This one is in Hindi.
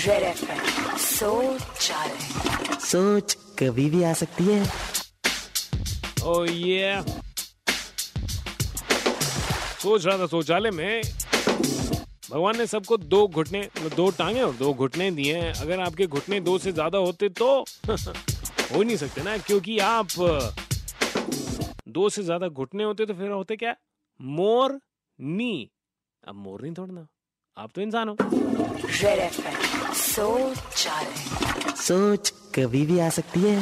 सोच सोच कभी भी आ सकती है। ओ ये सोच रहा था शौचालय में। भगवान ने सबको दो घुटने दो टांगे और दो घुटने दिए हैं। अगर आपके घुटने दो से ज़्यादा होते तो हो ही नहीं सकते ना क्योंकि आप दो से ज़्यादा घुटने होते तो फिर होते क्या? मोर नी। अब मोर नहीं थोड़ा ना आप तो इंसान हो। सोच सोच कभी भी आ सकती है।